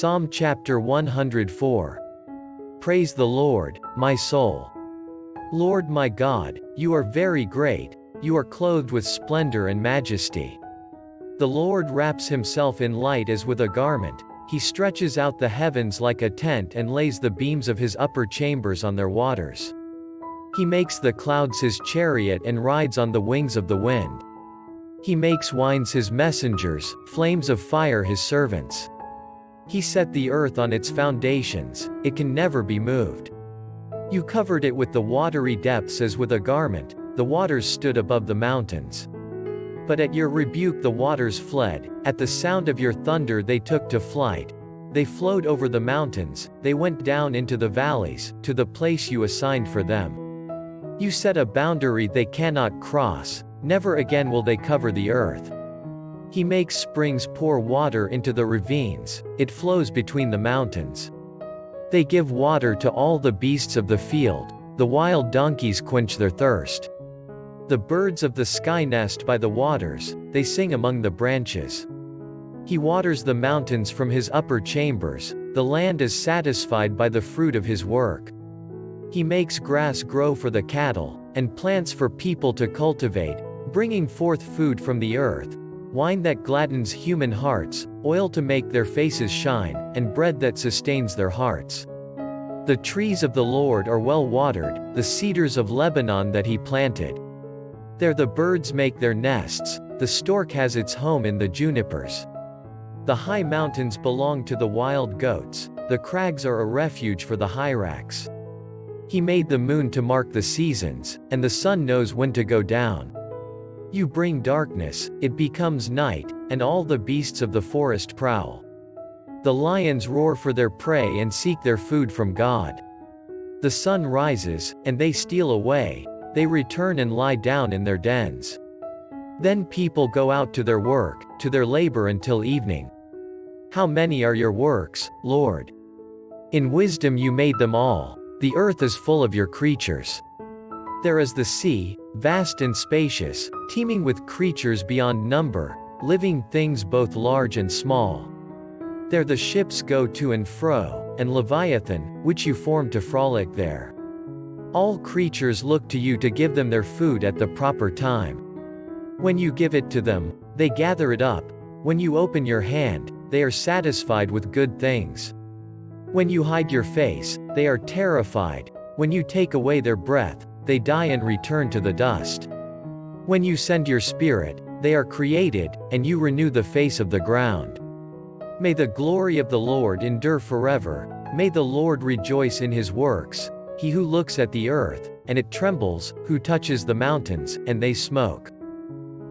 Psalm chapter 104. Praise the Lord, my soul. Lord my God, you are very great, you are clothed with splendor and majesty. The Lord wraps himself in light as with a garment, he stretches out the heavens like a tent and lays the beams of his upper chambers on their waters. He makes the clouds his chariot and rides on the wings of the wind. He makes winds his messengers, flames of fire his servants. He set the earth on its foundations, it can never be moved. You covered it with the watery depths as with a garment, the waters stood above the mountains. But at your rebuke the waters fled, at the sound of your thunder they took to flight. They flowed over the mountains, they went down into the valleys, to the place you assigned for them. You set a boundary they cannot cross, never again will they cover the earth. He makes springs pour water into the ravines, it flows between the mountains. They give water to all the beasts of the field, the wild donkeys quench their thirst. The birds of the sky nest by the waters, they sing among the branches. He waters the mountains from his upper chambers, the land is satisfied by the fruit of his work. He makes grass grow for the cattle, and plants for people to cultivate, bringing forth food from the earth, wine that gladdens human hearts, oil to make their faces shine, and bread that sustains their hearts. The trees of the Lord are well watered, the cedars of Lebanon that he planted. There the birds make their nests, the stork has its home in the junipers. The high mountains belong to the wild goats, the crags are a refuge for the hyrax. He made the moon to mark the seasons, and the sun knows when to go down. You bring darkness, it becomes night, and all the beasts of the forest prowl. The lions roar for their prey and seek their food from God. The sun rises, and they steal away, they return and lie down in their dens. Then people go out to their work, to their labor until evening. How many are your works, Lord? In wisdom you made them all, the earth is full of your creatures. There is the sea, vast and spacious, teeming with creatures beyond number, living things both large and small. There the ships go to and fro, and Leviathan, which you formed to frolic there. All creatures look to you to give them their food at the proper time. When you give it to them, they gather it up, when you open your hand, they are satisfied with good things. When you hide your face, they are terrified, when you take away their breath, they die and return to the dust. When you send your spirit, they are created, and you renew the face of the ground. May the glory of the Lord endure forever, may the Lord rejoice in his works, he who looks at the earth, and it trembles, who touches the mountains, and they smoke.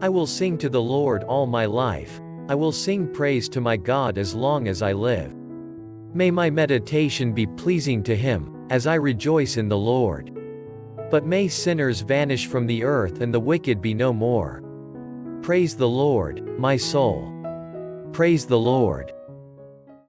I will sing to the Lord all my life, I will sing praise to my God as long as I live. May my meditation be pleasing to him, as I rejoice in the Lord. But may sinners vanish from the earth and the wicked be no more. Praise the Lord, my soul. Praise the Lord.